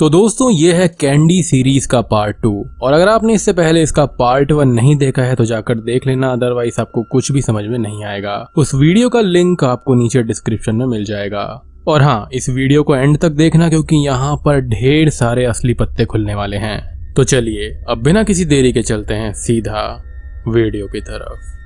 तो दोस्तों, ये है कैंडी सीरीज़ का पार्ट टू और अगर आपने इससे पहले इसका पार्ट वन नहीं देखा है तो जाकर देख लेना अदरवाइज़ आपको कुछ भी समझ में नहीं आएगा। उस वीडियो का लिंक आपको नीचे डिस्क्रिप्शन में मिल जाएगा। और हाँ इस वीडियो को एंड तक देखना, क्योंकि यहाँ पर ढेर सारे असली पत्ते खुलने वाले हैं। तो चलिए, अब बिना किसी देरी के चलते हैं सीधा वीडियो की तरफ़।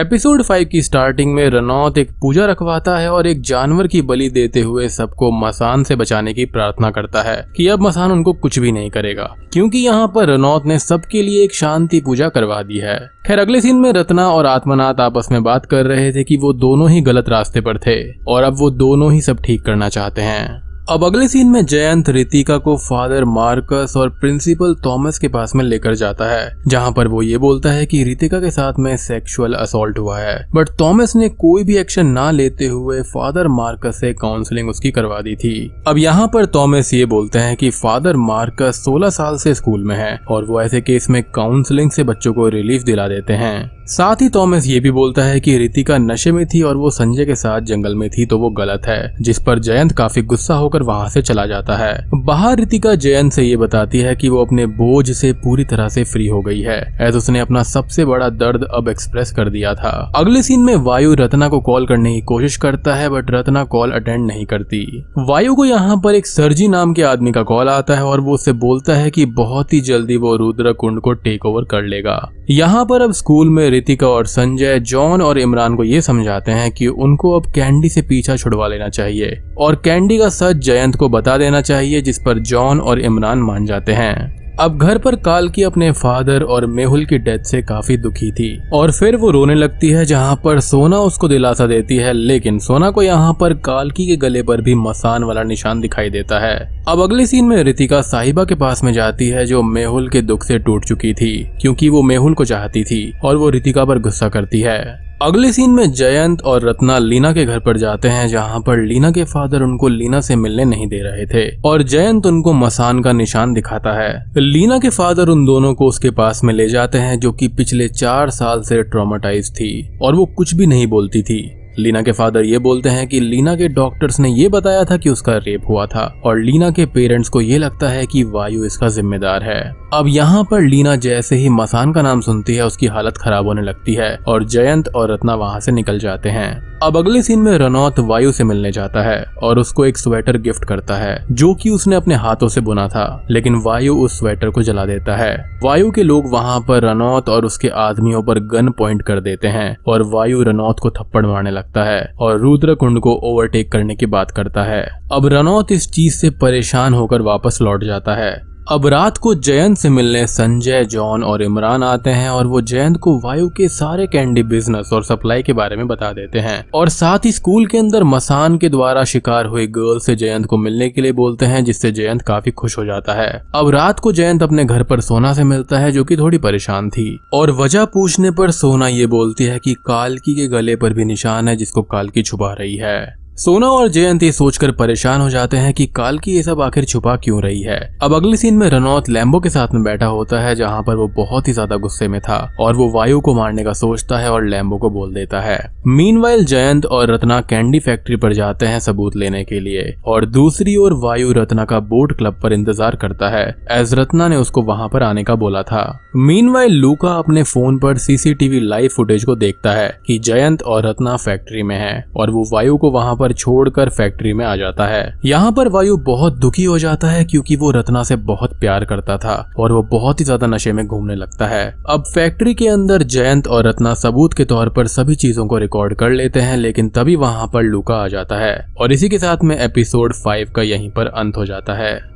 एपिसोड फाइव की स्टार्टिंग में रनौत एक पूजा रखवाता है और एक जानवर की बलि देते हुए सबको मसान से बचाने की प्रार्थना करता है कि अब मसान उनको कुछ भी नहीं करेगा। क्योंकि यहाँ पर रनौत ने सबके लिए एक शांति पूजा करवा दी है। खैर, अगले सीन में रत्ना और आत्मनाथ आपस में बात कर रहे थे कि वो दोनों ही गलत रास्ते पर थे और अब वो दोनों ही सब ठीक करना चाहते हैं। अब अगले सीन में जयंत रितिका को फादर मार्कस और प्रिंसिपल थॉमस के पास में लेकर जाता है, जहाँ पर वो ये बोलता है कि रितिका के साथ में सेक्सुअल असोल्ट हुआ है। बट थॉमस ने कोई भी एक्शन ना लेते हुए फादर मार्कस से काउंसलिंग उसकी करवा दी थी। अब यहाँ पर थॉमस ये बोलते हैं कि फादर मार्कस 16 साल से स्कूल में है और वो ऐसे केस में काउंसलिंग से बच्चों को रिलीफ दिला देते हैं। साथ ही थॉमस ये भी बोलता है कि रितिका नशे में थी और वो संजय के साथ जंगल में थी तो वो गलत है, जिस पर जयंत काफ़ी गुस्सा होकर वहाँ से चला जाता है। बाहर रितिका जयंत से ये बताती है कि वो अपने बोझ से पूरी तरह से फ्री हो गई है ऐसे उसने अपना सबसे बड़ा दर्द अब एक्सप्रेस कर दिया था। अगले सीन में वायु रत्ना को कॉल करने की कोशिश करता है बट रत्ना कॉल अटेंड नहीं करती। वायु को यहाँ पर एक सरजी नाम के आदमी का कॉल आता है और वो उससे बोलता है की बहुत ही जल्दी वो रुद्र कुंड को टेक ओवर कर लेगा। यहाँ पर अब स्कूल में रितिका और संजय, जॉन और इमरान को ये समझाते हैं कि उनको अब कैंडी से पीछा छुड़वा लेना चाहिए। और कैंडी का सच जयंत को बता देना चाहिए, जिस पर जॉन और इमरान मान जाते हैं। अब घर पर कालकी अपने फादर और मेहुल की डेथ से काफ़ी दुखी थी, और फिर वो रोने लगती है जहाँ पर सोना उसको दिलासा देती है, लेकिन सोना को यहाँ पर कालकी के गले पर भी मसान वाला निशान दिखाई देता है। अब अगले सीन में रितिका साहिबा के पास में जाती है, जो मेहुल के दुख से टूट चुकी थी, क्योंकि वो मेहुल को चाहती थी, और वो रितिका पर गुस्सा करती है। अगले सीन में जयंत और रत्ना लीना के घर पर जाते हैं, जहाँ पर लीना के फादर उनको लीना से मिलने नहीं दे रहे थे, और जयंत उनको मसान का निशान दिखाता है। लीना के फादर उन दोनों को उसके पास में ले जाते हैं, जो कि पिछले चार साल से ट्रोमाटाइज थी, और वो कुछ भी नहीं बोलती थी। लीना के फादर ये बोलते हैं कि लीना के डॉक्टर्स ने ये बताया था कि उसका रेप हुआ था और लीना के पेरेंट्स को ये लगता है कि वायु इसका जिम्मेदार है। अब यहाँ पर लीना जैसे ही मसान का नाम सुनती है, उसकी हालत खराब होने लगती है और जयंत और रत्ना वहाँ से निकल जाते हैं। अब अगले सीन में रनौत वायु से मिलने जाता है और उसको एक स्वेटर गिफ्ट करता है, जो कि उसने अपने हाथों से बुना था, लेकिन वायु उस स्वेटर को जला देता है। वायु के लोग वहाँ पर रनौत और उसके आदमियों पर गन पॉइंट कर देते हैं और वायु रनौत को थप्पड़ मारने लगता है और रुद्र कुंड को ओवरटेक करने की बात करता है। अब रनौत इस चीज़ से परेशान होकर वापस लौट जाता है। अब रात को जयंत से मिलने संजय, जॉन और इमरान आते हैं और वो जयंत को वायु के सारे कैंडी बिज़नेस और सप्लाई के बारे में बता देते हैं। और साथ ही स्कूल के अंदर मसान के द्वारा शिकार हुई गर्ल से जयंत को मिलने के लिए बोलते हैं, जिससे जयंत काफ़ी खुश हो जाता है। अब रात को जयंत अपने घर पर सोना से मिलता है, जो की थोड़ी परेशान थी। और वजह पूछने पर सोना ये बोलती है की कालकी के गले पर भी निशान है, जिसको कालकी छुपा रही है। सोना और जयंत सोचकर परेशान हो जाते हैं कि काल की ये सब आखिर छुपा क्यों रही है। अब अगले सीन में रनौत लैम्बो के साथ में बैठा होता है, जहाँ पर वो बहुत ही ज़्यादा गुस्से में था और वो वायु को मारने का सोचता है और लैम्बो को बोल देता है। मीन जयंत और रत्ना कैंडी फैक्ट्री पर जाते हैं सबूत लेने के लिए और दूसरी ओर वायु रत्ना का बोट क्लब पर इंतज़ार करता है एज रत्ना ने उसको वहाँ पर आने का बोला था। मीन लूका अपने फ़ोन पर सीसीटीवी लाइव फुटेज को देखता है की जयंत और रत्ना फैक्ट्री में है और वो वायु को वहाँ पर छोड़कर फैक्ट्री में आ जाता है। यहाँ पर वायु बहुत दुखी हो जाता है क्योंकि वो रत्ना से बहुत प्यार करता था और वो बहुत ही ज़्यादा नशे में घूमने लगता है। अब फैक्ट्री के अंदर जयंत और रत्ना सबूत के तौर पर सभी चीज़ों को रिकॉर्ड कर लेते हैं, लेकिन तभी वहाँ पर लुका आ जाता है। और इसी के साथ में एपिसोड फाइव का यहीं पर अंत हो जाता है।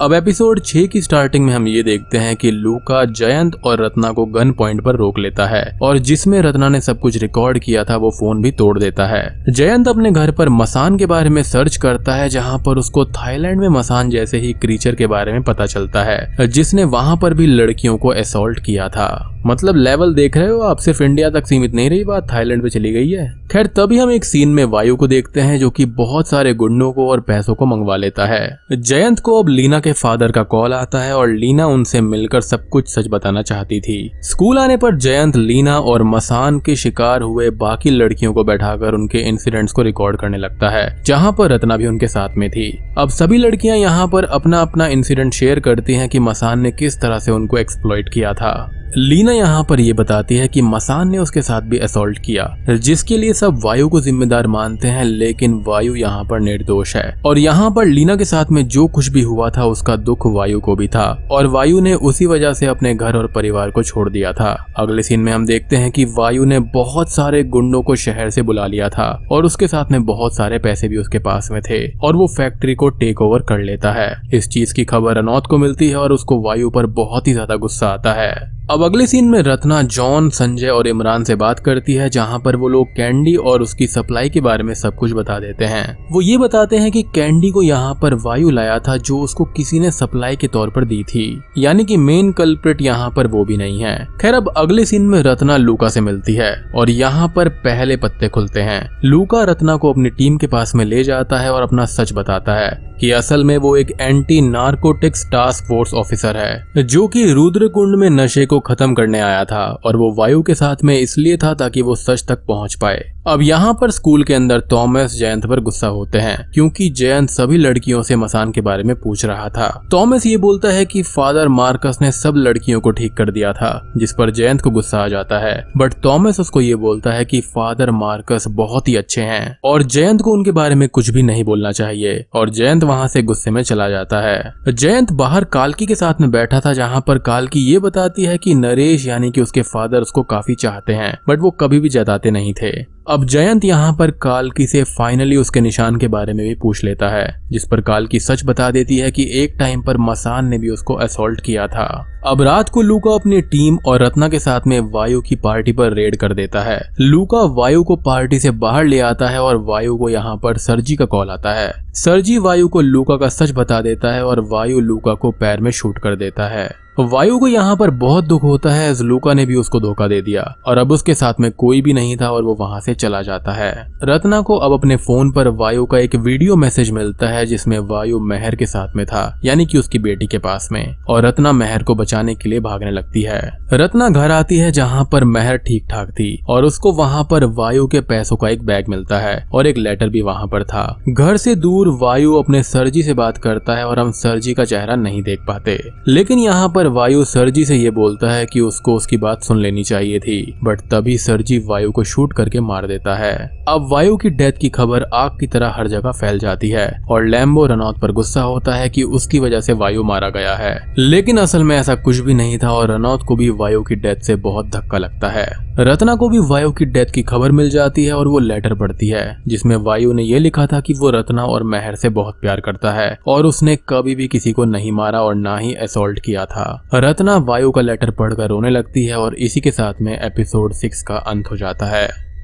अब एपिसोड 6 की स्टार्टिंग में हम ये देखते हैं कि लूका जयंत और रत्ना को गन पॉइंट पर रोक लेता है और जिसमें रत्ना ने सब कुछ रिकॉर्ड किया था, वो फ़ोन भी तोड़ देता है। जयंत अपने घर पर मसान के बारे में सर्च करता है, जहाँ पर उसको थाईलैंड में मसान जैसे ही क्रीचर के बारे में पता चलता है, जिसने वहाँ पर भी लड़कियों को असोल्ट किया था। मतलब लेवल देख रहे हो आप, सिर्फ़ इंडिया तक सीमित नहीं रही बात थाईलैंड पे चली गई है। खैर, तभी हम एक सीन में वायु को देखते हैं जो कि बहुत सारे गुंडों को और पैसों को मंगवा लेता है। जयंत को अब लीना के फादर का कॉल आता है और लीना उनसे मिलकर सब कुछ सच बताना चाहती थी। स्कूल आने पर जयंत, लीना और मसान के शिकार हुए बाकी लड़कियों को बैठाकर उनके इंसिडेंट्स को रिकॉर्ड करने लगता है, जहाँ पर रत्ना भी उनके साथ में थी। अब सभी लड़कियाँ यहाँ पर अपना अपना इंसिडेंट शेयर करती हैं कि मसान ने किस तरह से उनको एक्सप्लॉइट किया था। लीना यहाँ पर यह बताती है कि मसान ने उसके साथ भी असोल्ट किया, जिसके लिए सब वायु को जिम्मेदार मानते हैं, लेकिन वायु यहाँ पर निर्दोष है। और यहाँ पर लीना के साथ में जो कुछ भी हुआ था, उसका दुख वायु को भी था, और वायु ने उसी वजह से अपने घर और परिवार को छोड़ दिया था। अगले सीन में हम देखते हैं कि वायु ने बहुत सारे गुंडों को शहर से बुला लिया था, और उसके साथ में बहुत सारे पैसे भी उसके पास में थे, और वो फैक्ट्री को टेक ओवर कर लेता है। इस चीज़ की खबर अनौत को मिलती है, और उसको वायु पर बहुत ही ज़्यादा गुस्सा आता है। अब अगले सीन में रत्ना, जॉन, संजय और इमरान से बात करती है, जहाँ पर वो लोग कैंडी और उसकी सप्लाई के बारे में सब कुछ बता देते हैं। वो ये बताते हैं कि कैंडी को यहाँ पर वायु लाया था, जो उसको किसी ने सप्लाई के तौर पर दी थी। यानी कि मेन कल्प्रिट यहाँ पर वो भी नहीं है। खैर, अब अगले सीन में रत्ना लूका से मिलती है, और यहाँ पर पहले पत्ते खुलते हैं। लूका रत्ना को अपनी टीम के पास में ले जाता है और अपना सच बताता है। कि असल में वो एक anti narcotics task force officer है, जो कि रुद्रकुंड में नशे को खत्म करने आया था और वो वायु के साथ में इसलिए था ताकि वो सच तक पहुँच पाए। अब यहाँ पर स्कूल के अंदर थॉमस जयंत पर गुस्सा होते हैं, क्योंकि जयंत सभी लड़कियों से मसान के बारे में पूछ रहा था। थॉमस ये बोलता है कि फादर मार्कस ने सब लड़कियों को ठीक कर दिया था, जिस पर जयंत को गुस्सा आ जाता है। बट थॉमस उसको ये बोलता है कि फादर मार्कस बहुत ही अच्छे हैं, और जयंत को उनके बारे में कुछ भी नहीं बोलना चाहिए, और जयंत वहाँ से गुस्से में चला जाता है। जयंत बाहर कालकी के साथ में बैठा था, जहाँ पर कालकी ये बताती है की नरेश यानी की उसके फादर उसको काफ़ी चाहते हैं, बट वो कभी भी जताते नहीं थे। अब जयंत यहाँ पर कालकी से फाइनली उसके निशान के बारे में भी पूछ लेता है, जिस पर कालकी सच बता देती है कि एक टाइम पर मसान ने भी उसको असोल्ट किया था। अब रात को लूका अपनी टीम और रत्ना के साथ में वायु की पार्टी पर रेड कर देता है। लूका वायु को पार्टी से बाहर ले आता है और वायु को यहाँ पर सरजी का कॉल आता है। सरजी वायु को लूका का सच बता देता है और वायु लूका को पैर में शूट कर देता है। वायु को यहाँ पर बहुत दुख होता है लूका ने भी उसको धोखा दे दिया। और अब उसके साथ में कोई भी नहीं था और वो वहाँ से चला जाता है। रत्ना को अब अपने फ़ोन पर वायु का एक वीडियो मैसेज मिलता है, जिसमें वायु मेहर के साथ में था, यानी कि उसकी बेटी के पास में। और रत्ना मेहर को बचाने के लिए भागने लगती है। रत्ना घर आती है, जहाँ पर मेहर ठीक ठाक थी। और उसको वहाँ पर वायु के पैसों का एक बैग मिलता है, और एक लेटर भी वहाँ पर था। घर से दूर वायु अपने सरजी से बात करता है, और हम सरजी का चेहरा नहीं देख पाते। लेकिन यहाँ पर वायु सरजी से ये बोलता है कि उसको उसकी बात सुन लेनी चाहिए थी, बट तभी सरजी वायु को शूट करके मार देता है। अब वायु की डेथ की खबर आग की तरह हर जगह फैल जाती है, और लैम्बो रनौत पर गुस्सा होता है कि उसकी वजह से वायु मारा गया है। लेकिन असल में ऐसा कुछ भी नहीं था, और रनौत को भी वायु की डेथ से बहुत धक्का लगता है। रत्ना को भी वायु की डेथ की खबर मिल जाती है, और वो लेटर पढ़ती है, जिसमें वायु ने यह लिखा था कि वो रत्ना और मेहर से बहुत प्यार करता है, और उसने कभी भी किसी को नहीं मारा और ना ही असोल्ट किया था। रत्ना वायु का लेटर पढ़कर रोने लगती है और इसी के साथ में एपिसोड सिक्स का अंत हो जाता है।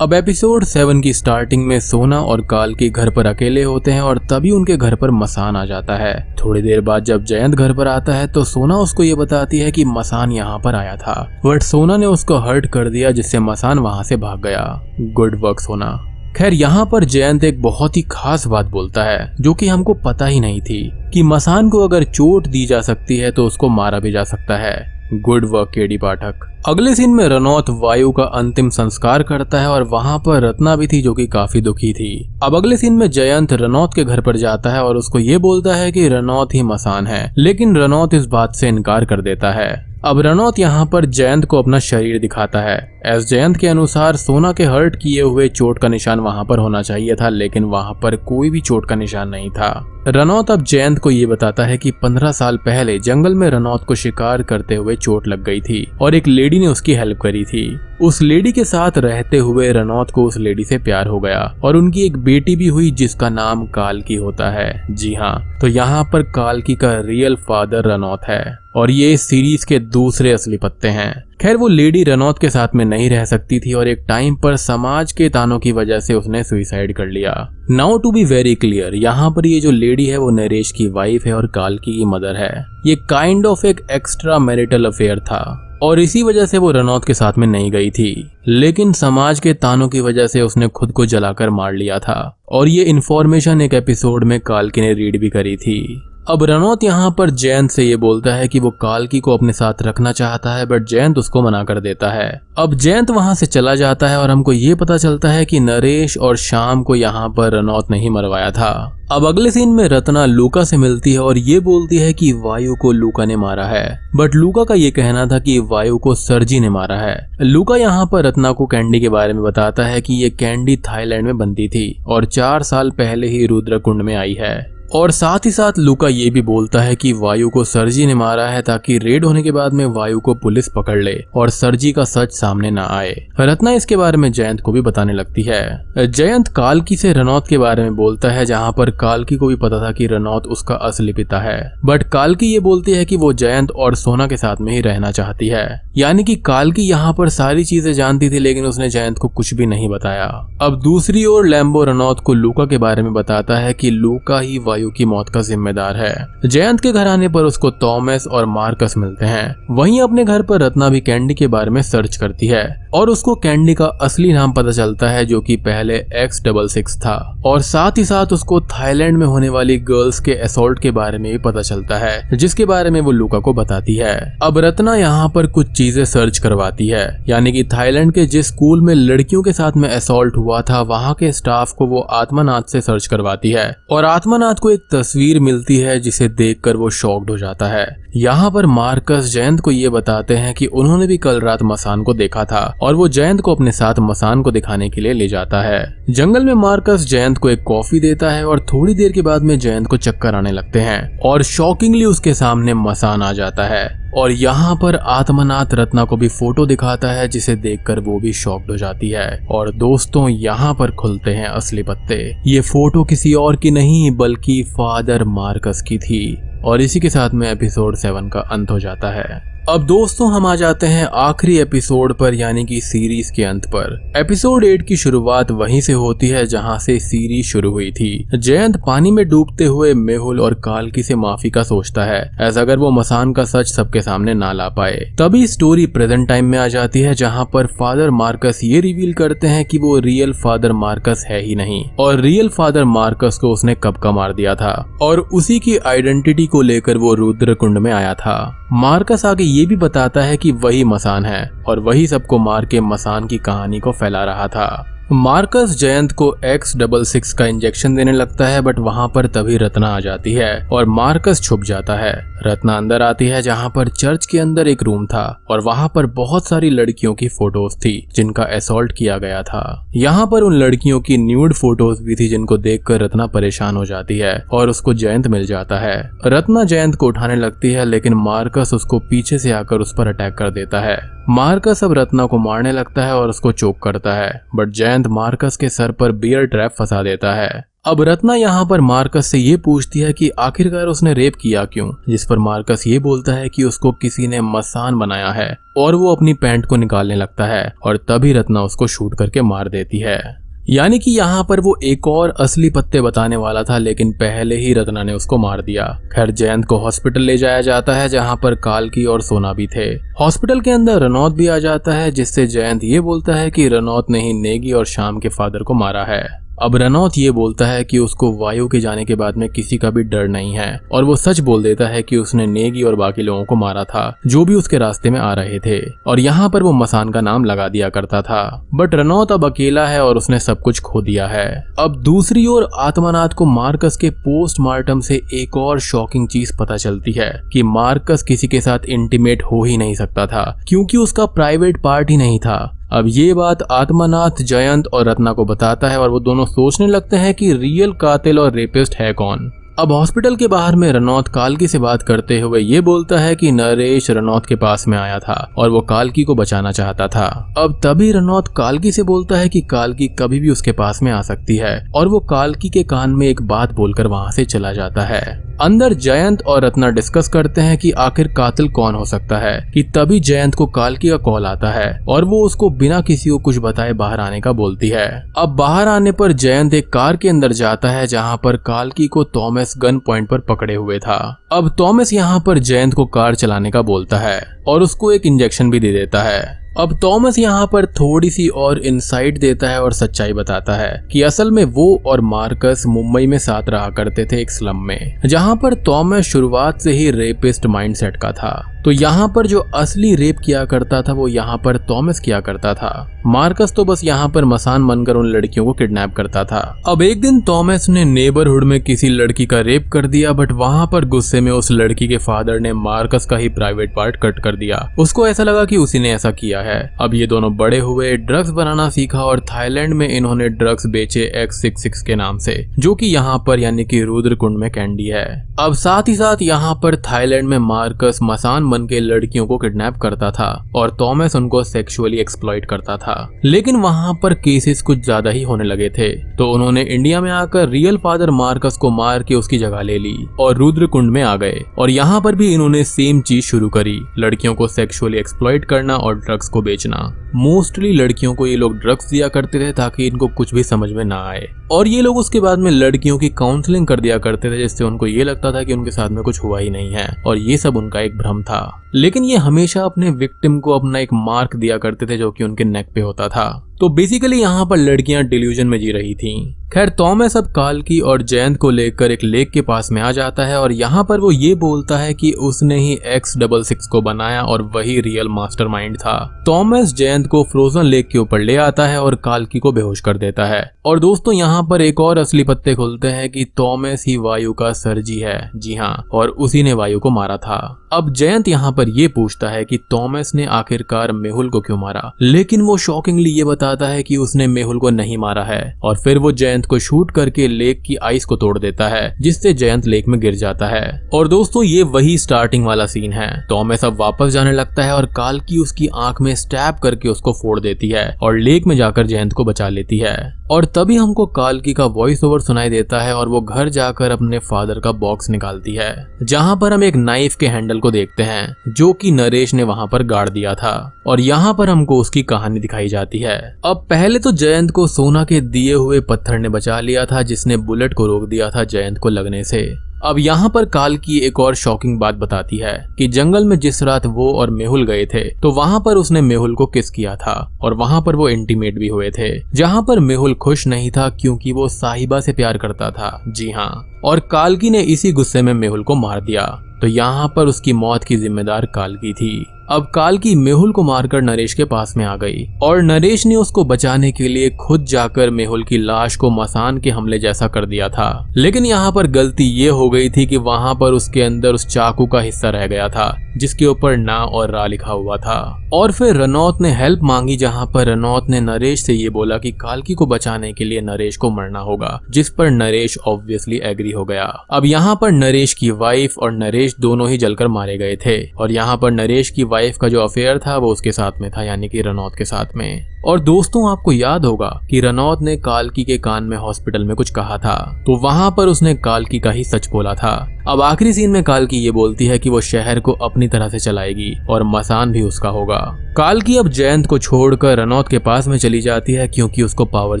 अब एपिसोड सेवन की स्टार्टिंग में सोना और काल के घर पर अकेले होते हैं और तभी उनके घर पर मसान आ जाता है। थोड़ी देर बाद जब जयंत घर पर आता है तो सोना उसको ये बताती है कि मसान यहाँ पर आया था। बट सोना ने उसको हर्ट कर दिया, जिससे मसान वहाँ से भाग गया। गुड वर्क, सोना। खैर, यहाँ पर जयंत एक बहुत ही खास बात बोलता है, जो कि हमको पता ही नहीं थी कि मसान को अगर चोट दी जा सकती है तो उसको मारा भी जा सकता है। Good work, KD Pathak. अगले सीन में रनौत वायु का अंतिम संस्कार करता है और वहाँ पर रत्ना भी थी जो कि काफ़ी दुखी थी। अब अगले सीन में जयंत रनौत के घर पर जाता है और उसको ये बोलता है कि रनौत ही मसान है, लेकिन रनौत इस बात से इनकार कर देता है। अब रनौत यहाँ पर जयंत को अपना शरीर दिखाता है। एस जयंत के अनुसार सोना के हर्ट किए हुए चोट का निशान वहाँ पर होना चाहिए था, लेकिन वहाँ पर कोई भी चोट का निशान नहीं था। रनौत अब जयंत को ये बताता है कि पंद्रह साल पहले जंगल में रनौत को शिकार करते हुए चोट लग गई थी और एक लेडी ने उसकी हेल्प करी थी। उस लेडी के साथ रहते हुए रनौत को उस लेडी से प्यार हो गया और उनकी एक बेटी भी हुई, जिसका नाम कालकी होता है। जी हाँ तो यहाँ पर कालकी का रियल फादर रनौत है और ये सीरीज़ के दूसरे असली पत्ते हैं। खैर, वो लेडी रनौत के साथ में नहीं रह सकती थी और एक टाइम पर समाज के तानों की वजह से उसने सुइसाइड कर लिया। Now to be very clear, यहाँ पर ये जो लेडी है, वो नरेश की वाइफ है और कालकी की मदर है। ये काइंड ऑफ़ एक एक्स्ट्रा मैरिटल अफेयर था और इसी वजह से वो रनौत के साथ में नहीं गई थी। लेकिन समाज के तानों की वजह से उसने खुद को जलाकर मार लिया था और ये इन्फॉर्मेशन एक एपिसोड में कालकी ने रीड भी करी थी। अब रनौत यहाँ पर जयंत से ये बोलता है कि वो कालकी को अपने साथ रखना चाहता है बट जयंत उसको मना कर देता है। अब जयंत वहाँ से चला जाता है और हमको ये पता चलता है कि नरेश और शाम को यहाँ पर रनौत नहीं मरवाया था। अब अगले सीन में रत्ना लूका से मिलती है और ये बोलती है कि वायु को लूका ने मारा है। बट लूका का ये कहना था कि वायु को सरजी ने मारा है। लूका यहाँ पर रत्ना को कैंडी के बारे में बताता है कि ये कैंडी थाईलैंड में बनती थी और चार साल पहले ही रुद्रकुंड में आई है। और साथ ही साथ लुका ये भी बोलता है कि वायु को सरजी ने मारा है ताकि रेड होने के बाद में वायु को पुलिस पकड़ ले और सरजी का सच सामने न आए। रत्ना इसके बारे में जयंत को भी बताने लगती है। जयंत कालकी से रनौत के बारे में बोलता है, जहाँ पर कालकी को भी पता था कि रनौत उसका असली पिता है। बट कालकी ये बोलती है कि वो जयंत और सोना के साथ में ही रहना चाहती है। यानी कि कालकी यहाँ पर सारी चीज़ें जानती थी, लेकिन उसने जयंत को कुछ भी नहीं बताया। अब दूसरी ओर लैम्बो रनौत को लूका के बारे में बताता है कि लूका ही वायु की मौत का जिम्मेदार है। जयंत के घर आने पर उसको थॉमस और मार्कस मिलते हैं। वहीं अपने घर पर रत्ना भी कैंडी के बारे में सर्च करती है और उसको कैंडी का असली नाम पता चलता है जो कि पहले एक्स डबल सिक्स था। और साथ ही साथ उसको थाईलैंड में होने वाली गर्ल्स के असोल्ट के बारे में भी पता चलता है, जिसके बारे में वो लुका को बताती है। अब रत्ना यहाँ पर कुछ चीज़ें सर्च करवाती है, यानी कि थाईलैंड के जिस स्कूल में लड़कियों के साथ में असोल्ट हुआ था, वहाँ के स्टाफ को वो आत्मानाथ से सर्च करवाती है। और आत्मानाथ को एक तस्वीर मिलती है जिसे देखकर वो शॉक्ड हो जाता है। यहाँ पर मार्कस जयंत को ये बताते हैं कि उन्होंने भी कल रात मसान को देखा था और वो जयंत को अपने साथ मसान को दिखाने के लिए ले जाता है। जंगल में मार्कस जयंत को एक कॉफ़ी देता है और थोड़ी देर के बाद में जयंत को चक्कर आने लगते हैं और शॉकिंगली उसके सामने मसान आ जाता है और यहाँ पर आत्मनाथ रत्ना को भी फ़ोटो दिखाता है, जिसे देखकर वो भी शॉक्ड हो जाती है। और दोस्तों, यहाँ पर खुलते हैं असली पत्ते। ये फ़ोटो किसी और की नहीं, बल्कि फादर मार्कस की थी। और इसी के साथ में एपिसोड सेवन का अंत हो जाता है। अब दोस्तों, हम आ जाते हैं आखिरी एपिसोड पर, यानी कि सीरीज़ के अंत पर। एपिसोड एट की शुरुआत वहीं से होती है जहाँ से सीरीज़ शुरू हुई थी। जयंत पानी में डूबते हुए मेहुल और कालकी से माफ़ी का सोचता है, ऐसा अगर वो मसान का सच सबके सामने ना ला पाए। तभी स्टोरी प्रेजेंट टाइम में आ जाती है, जहाँ पर फादर मार्कस ये रिवील करते हैं की वो रियल फादर मार्कस है ही नहीं, और रियल फादर मार्कस को उसने कब का मार दिया था, और उसी की आइडेंटिटी को लेकर वो रुद्र में आया था। मार्कस आगे ये भी बताता है कि वही मसान है और वही सबको मार के मसान की कहानी को फैला रहा था। मार्कस जयंत को एक्स डबल सिक्स का इंजेक्शन देने लगता है, बट वहाँ पर तभी रत्ना आ जाती है और मार्कस छुप जाता है। रत्ना अंदर आती है जहाँ पर चर्च के अंदर एक रूम था और वहाँ पर बहुत सारी लड़कियों की फ़ोटोज़ थी जिनका असोल्ट किया गया था। यहाँ पर उन लड़कियों की न्यूड फ़ोटोज़ भी थी जिनको देखकर रत्ना परेशान हो जाती है और उसको जयंत मिल जाता है। रत्ना जयंत को उठाने लगती है लेकिन मार्कस उसको पीछे से आकर उस पर अटैक कर देता है। मार्कस अब रत्ना को मारने लगता है और उसको चोक करता है बट जयंत मार्कस के सर पर बियर ट्रैप फंसा देता है। अब रत्ना यहाँ पर मार्कस से ये पूछती है कि आखिरकार उसने रेप किया क्यों? जिस पर मार्कस ये बोलता है कि उसको किसी ने मसान बनाया है और वो अपनी पैंट को निकालने लगता है और तभी रत्ना उसको शूट करके मार देती है। यानी कि यहाँ पर वो एक और असली पत्ते बताने वाला था, लेकिन पहले ही रत्ना ने उसको मार दिया। खैर, जयंत को हॉस्पिटल ले जाया जाता है, जहाँ पर कालकी और सोना भी थे। हॉस्पिटल के अंदर रनौत भी आ जाता है, जिससे जयंत ये बोलता है कि रनौत ने ही नेगी और शाम के फादर को मारा है। अब रनौत ये बोलता है कि उसको वायु के जाने के बाद में किसी का भी डर नहीं है, और वो सच बोल देता है कि उसने नेगी और बाकी लोगों को मारा था, जो भी उसके रास्ते में आ रहे थे, और यहाँ पर वो मसान का नाम लगा दिया करता था। बट रनौत अब अकेला है और उसने सब कुछ खो दिया है। अब दूसरी ओर आत्मानाथ को मार्कस के पोस्टमार्टम से एक और शॉकिंग चीज़ पता चलती है कि मार्कस किसी के साथ इंटीमेट हो ही नहीं सकता था, क्योंकि उसका प्राइवेट पार्ट ही नहीं था। अब ये बात आत्मानाथ, जयंत और रत्ना को बताता है और वो दोनों सोचने लगते हैं कि रियल कातिल और रेपिस्ट है कौन। अब हॉस्पिटल के बाहर में रनौत कालकी से बात करते हुए ये बोलता है कि नरेश रनौत के पास में आया था और वो कालकी को बचाना चाहता था। अब तभी रनौत कालकी से बोलता है कि कालकी कभी भी उसके पास में आ सकती है और वो कालकी के कान में एक बात बोलकर वहाँ से चला जाता है। अंदर जयंत और रत्ना डिस्कस करते हैं कि आखिर कातिल कौन हो सकता है, कि तभी जयंत को कालकी का कॉल आता है और वो उसको बिना किसी को कुछ बताए बाहर आने का बोलती है। अब बाहर आने पर जयंत एक कार के अंदर जाता है जहाँ पर कालकी को थॉमस गन पॉइंट पर पकड़े हुए था। अब थॉमस यहाँ पर जयंत को कार चलाने का बोलता है और उसको एक इंजेक्शन भी दे देता है। अब थॉमस यहाँ पर थोड़ी सी और इंसाइट देता है और सच्चाई बताता है कि असल में वो और मार्कस मुंबई में साथ रहा करते थे एक स्लम में, जहाँ पर थॉमस शुरुआत से ही रेपिस्ट माइंडसेट का था। तो यहाँ पर जो असली रेप किया करता था, वो यहाँ पर थॉमस किया करता था। मार्कस तो बस यहाँ पर मसान बनकर उन लड़कियों को किडनैप करता था। अब एक दिन थॉमस ने नेबरहुड में किसी लड़की का रेप कर दिया, बट वहाँ पर गुस्से में उस लड़की के फादर ने मार्कस का ही प्राइवेट पार्ट कट कर दिया। उसको ऐसा लगा कि उसी ने ऐसा किया है। अब ये दोनों बड़े हुए, ड्रग्स बनाना सीखा और थाईलैंड में इन्होंने ड्रग्स बेचे एक्स सिक्स सिक्स के नाम से, जो की यहाँ पर यानी की रुद्रकुंड में कैंडी है। अब साथ ही साथ यहाँ पर थाईलैंड में मार्कस मसान बन के लड़कियों को किडनैप करता था और थॉमस उनको सेक्सुअली एक्सप्लॉइट करता था। लेकिन वहाँ पर केसेस कुछ ज़्यादा ही होने लगे थे। तो उन्होंने इंडिया में आकर रियल फादर मार्कस को मार के उसकी जगह ले ली और रुद्रकुंड में आ गए और यहाँ पर भी इन्होंने सेम चीज़ शुरू करी, लड़कियों को सेक्सुअली एक्सप्लॉइट करना और ड्रग्स को बेचना। मोस्टली लड़कियों को ये लोग ड्रग्स दिया करते थे ताकि इनको कुछ भी समझ में ना आए। और ये लोग उसके बाद में लड़कियों की काउंसलिंग कर दिया करते थे, जिससे उनको ये लगता था कि उनके साथ में कुछ हुआ ही नहीं है। और ये सब उनका एक भ्रम था। लेकिन ये हमेशा अपने विक्टिम को अपना एक मार्क दिया करते थे जो कि उनके नेक पे होता था। तो बेसिकली यहाँ पर लड़कियाँ डिल्यूजन में जी रही थी। खैर थॉमस अब कालकी और जयंत को लेकर एक लेक के पास में आ जाता है और यहाँ पर वो ये बोलता है कि उसने ही एक्स डबल सिक्स को बनाया और वही रियल मास्टरमाइंड था। थॉमस जयंत को फ्रोजन लेक के ऊपर ले आता है और कालकी को बेहोश कर देता है। और दोस्तों, यहाँ पर एक और असली पत्ते खुलते हैं कि थॉमस ही वायु का सरजी है। जी हाँ और उसी ने वायु को मारा था। अब जयंत यहाँ पर ये पूछता है कि थॉमस ने आखिरकार मेहुल को क्यों मारा? लेकिन वो शॉकिंगली ये बताता है कि उसने मेहुल को नहीं मारा है और फिर वो जयंत को शूट करके लेक की आइस को तोड़ देता है, जिससे जयंत लेक में गिर जाता है। और दोस्तों, ये वही स्टार्टिंग वाला सीन है। थॉमस अब वापस जाने लगता है और काल की उसकी आँख में स्टैप करके उसको फोड़ देती है और लेक में जाकर जयंत को बचा लेती है। और तभी हमको कालकी का वॉइस ओवर सुनाई देता है और वो घर जाकर अपने फादर का बॉक्स निकालती है, जहाँ पर हम एक नाइफ के हैंडल को देखते हैं, जो कि नरेश ने वहाँ पर गाड़ दिया था, और यहाँ पर हमको उसकी कहानी दिखाई जाती है। अब पहले तो जयंत को सोना के दिए हुए पत्थर ने बचा लिया था, जिसने बुलेट को रोक दिया था जयंत को लगने से। अब यहाँ पर काल की एक और शॉकिंग बात बताती है कि जंगल में जिस रात वो और मेहुल गए थे तो वहाँ पर उसने मेहुल को किस किया था, और वहाँ पर वो इंटीमेट भी हुए थे। जहाँ पर मेहुल खुश नहीं था क्योंकि वो साहिबा से प्यार करता था, जी हाँ। और कालकी ने इसी गुस्से में मेहुल को मार दिया तो यहाँ पर उसकी मौत की जिम्मेदार कालकी थी। अब काल की मेहुल को मारकर नरेश के पास में आ गई। और नरेश ने उसको बचाने के लिए खुद जाकर मेहुल की लाश को मसान के हमले जैसा कर दिया था। लेकिन यहाँ पर गलती ये हो गई थी कि वहाँ पर उसके अंदर उस चाकू का हिस्सा रह गया था, जिसके ऊपर ना और रा लिखा हुआ था। और फिर रनौत ने हेल्प मांगी, जहाँ पर रनौत ने नरेश से ये बोला कि कालकी को बचाने के लिए नरेश को मरना होगा, जिस पर नरेश ऑब्वियसली एग्री हो गया। अब यहाँ पर नरेश की वाइफ और नरेश दोनों ही जलकर मारे गए थे। और यहाँ पर नरेश की वाइफ का जो अफेयर था, वो उसके साथ में था, यानी कि रनौत के साथ में। और दोस्तों, आपको याद होगा कि रनौत ने कालकी के कान में हॉस्पिटल में कुछ कहा था। तो वहाँ पर उसने कालकी का ही सच बोला था। अब आखिरी सीन में कालकी ये बोलती है कि वो शहर को अपनी तरह से चलाएगी और मसान भी उसका होगा। कालकी अब जयंत को छोड़कर रनौत के पास में चली जाती है क्योंकि उसको पावर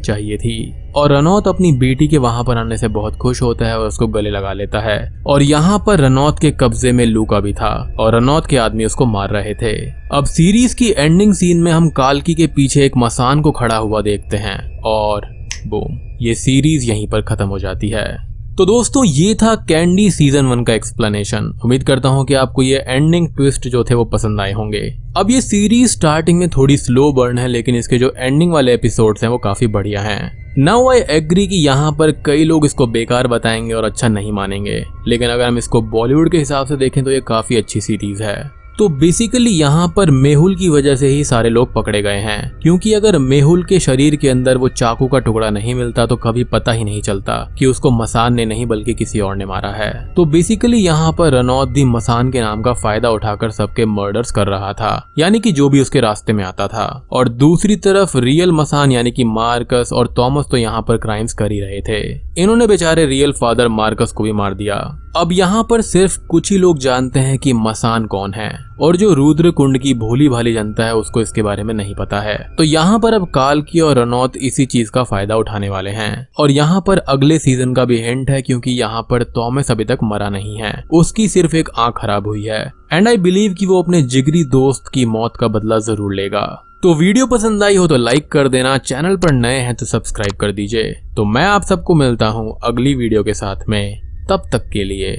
चाहिए थी। और रनौत अपनी बेटी के वहाँ पर आने से बहुत खुश होता है और उसको गले लगा लेता है। और यहाँ पर रनौत के कब्जे में लूका भी था और रनौत के आदमी उसको मार रहे थे। अब सीरीज़ की एंडिंग सीन में हम कालकी के पीछे एक मसान को खड़ा हुआ देखते हैं और बूम, ये सीरीज़ यहीं पर खत्म हो जाती है। तो दोस्तों, ये था कैंडी सीज़न वन का एक्सप्लेनेशन उम्मीद करता हूँ कि आपको ये एंडिंग ट्विस्ट जो थे वो पसंद आए होंगे. अब ये सीरीज़ स्टार्टिंग में थोड़ी स्लो बर्न है, लेकिन इसके जो एंडिंग वाले एपिसोड्स हैं वो काफ़ी बढ़िया हैं. नाउ आई एग्री कि यहाँ पर कई लोग इसको बेकार बताएँगे और अच्छा नहीं मानेंगे. लेकिन अगर हम इसको बॉलीवुड के हिसाब से देखें तो ये काफ़ी अच्छी सीरीज़ है. तो बेसिकली यहाँ पर मेहुल की वजह से ही सारे लोग पकड़े गए हैं। क्योंकि अगर मेहुल के शरीर के अंदर वो चाकू का टुकड़ा नहीं मिलता तो कभी पता ही नहीं चलता कि उसको मसान ने नहीं, बल्कि किसी और ने मारा है। तो बेसिकली यहाँ पर रनौत दी मसान के नाम का फ़ायदा उठाकर सबके मर्डर्स कर रहा था, यानी कि जो भी उसके रास्ते में आता था। और दूसरी तरफ़ रियल मसान, यानी कि मार्कस और थॉमस तो यहाँ पर क्राइम्स कर ही रहे थे। इन्होंने बेचारे रियल फादर मार्कस को भी मार दिया। अब यहाँ पर सिर्फ़ कुछ ही लोग जानते हैं कि मसान कौन है, और जो रुद्र कुंड की भोली भाली जनता है, उसको इसके बारे में नहीं पता है। तो यहाँ पर अब काल की और रनौत इसी चीज़ का फ़ायदा उठाने वाले हैं। और यहाँ पर अगले सीज़न का भी हिंट है, क्योंकि यहाँ पर थॉमस अभी तक मरा नहीं है। उसकी सिर्फ़ एक आँख खराब हुई है। एंड आई बिलीव कि वो अपने जिगरी दोस्त की मौत का बदला ज़रूर लेगा। तो वीडियो पसंद आई हो तो लाइक कर देना, चैनल पर नए हैं तो सब्सक्राइब कर दीजिए। तो मैं आप सबको मिलता हूँ अगली वीडियो के साथ में। तब तक के लिए